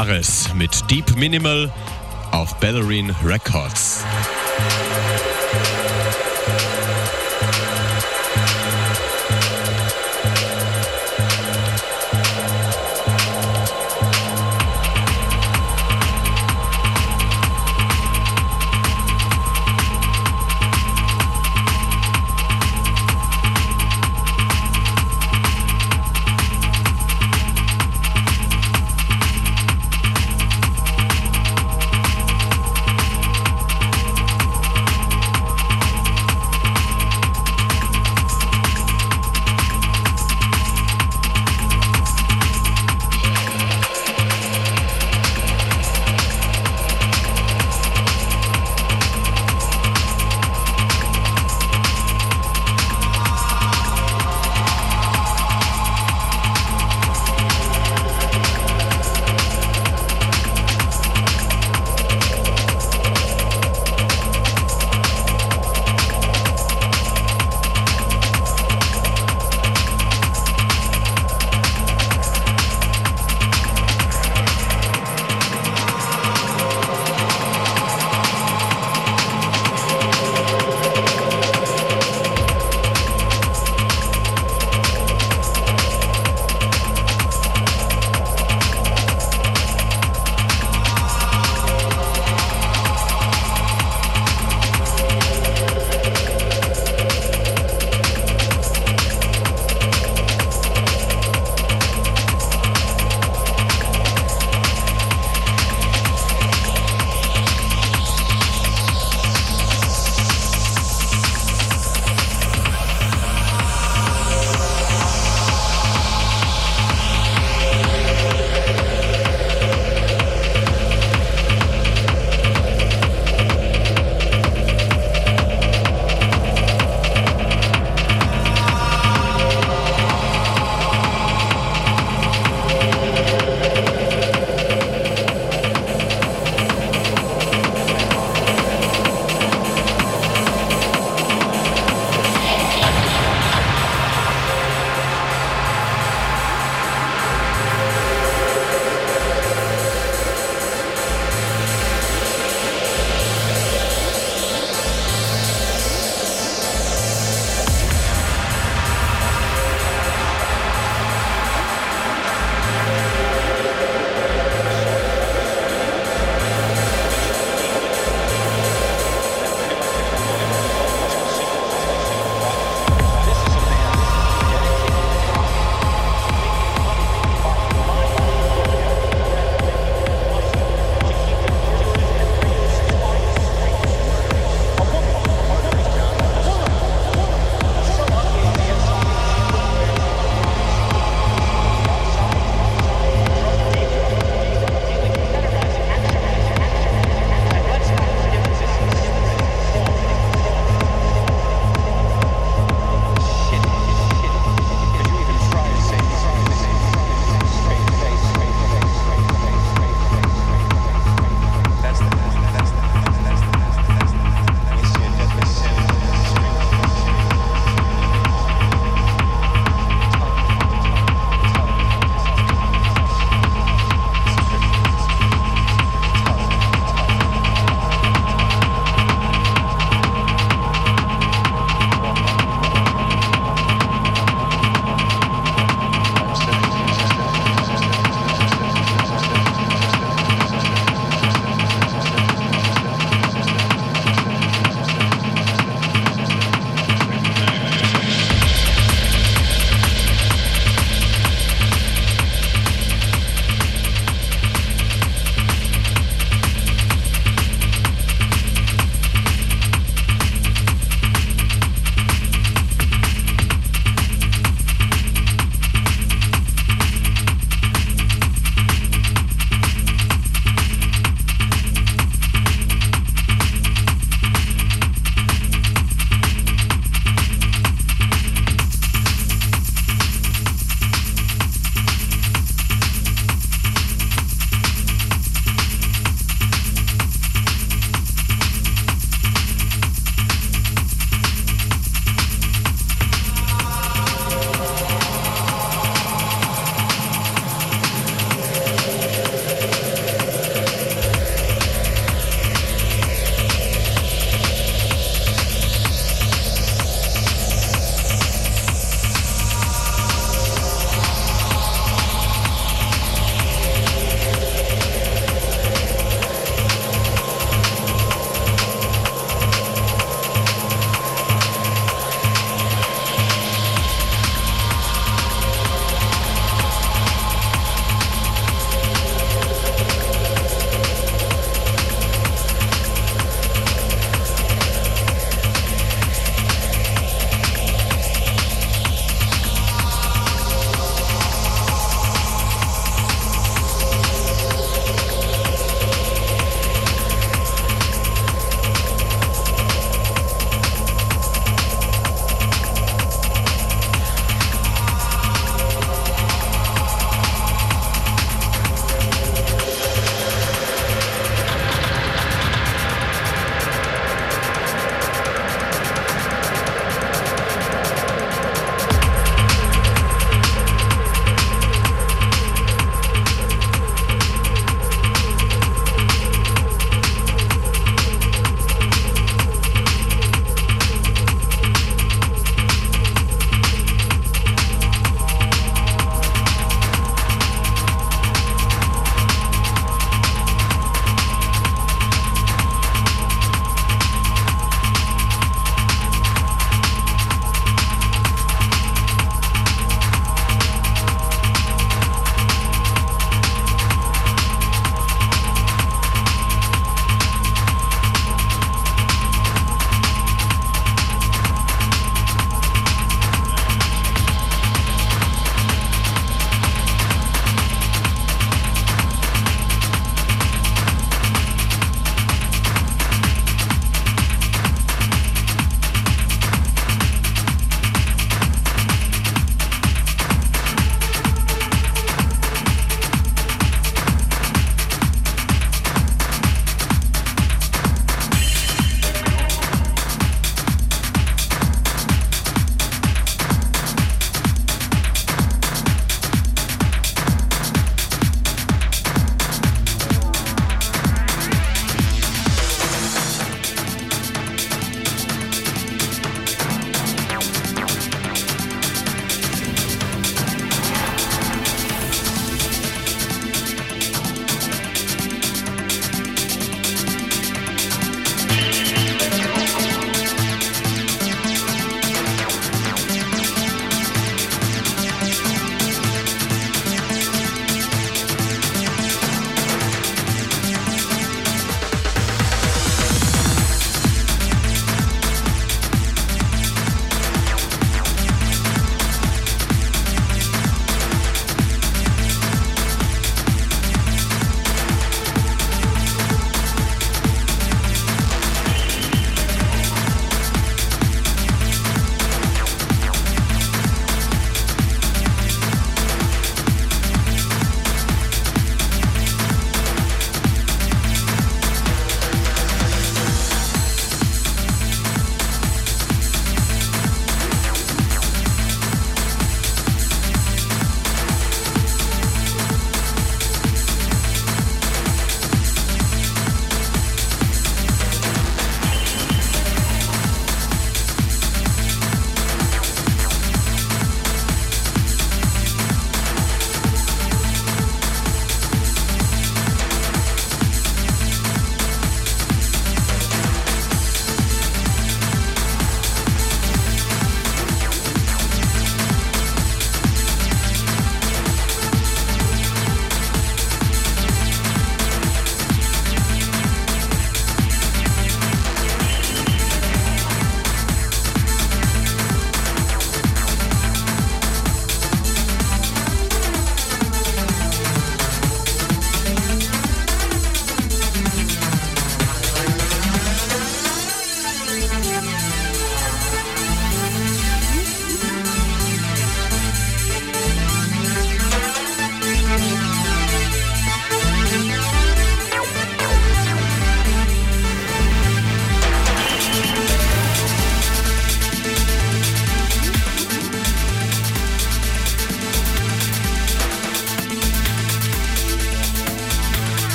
Fares mit Deep Minimal auf Ballerine Records.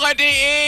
Dora.de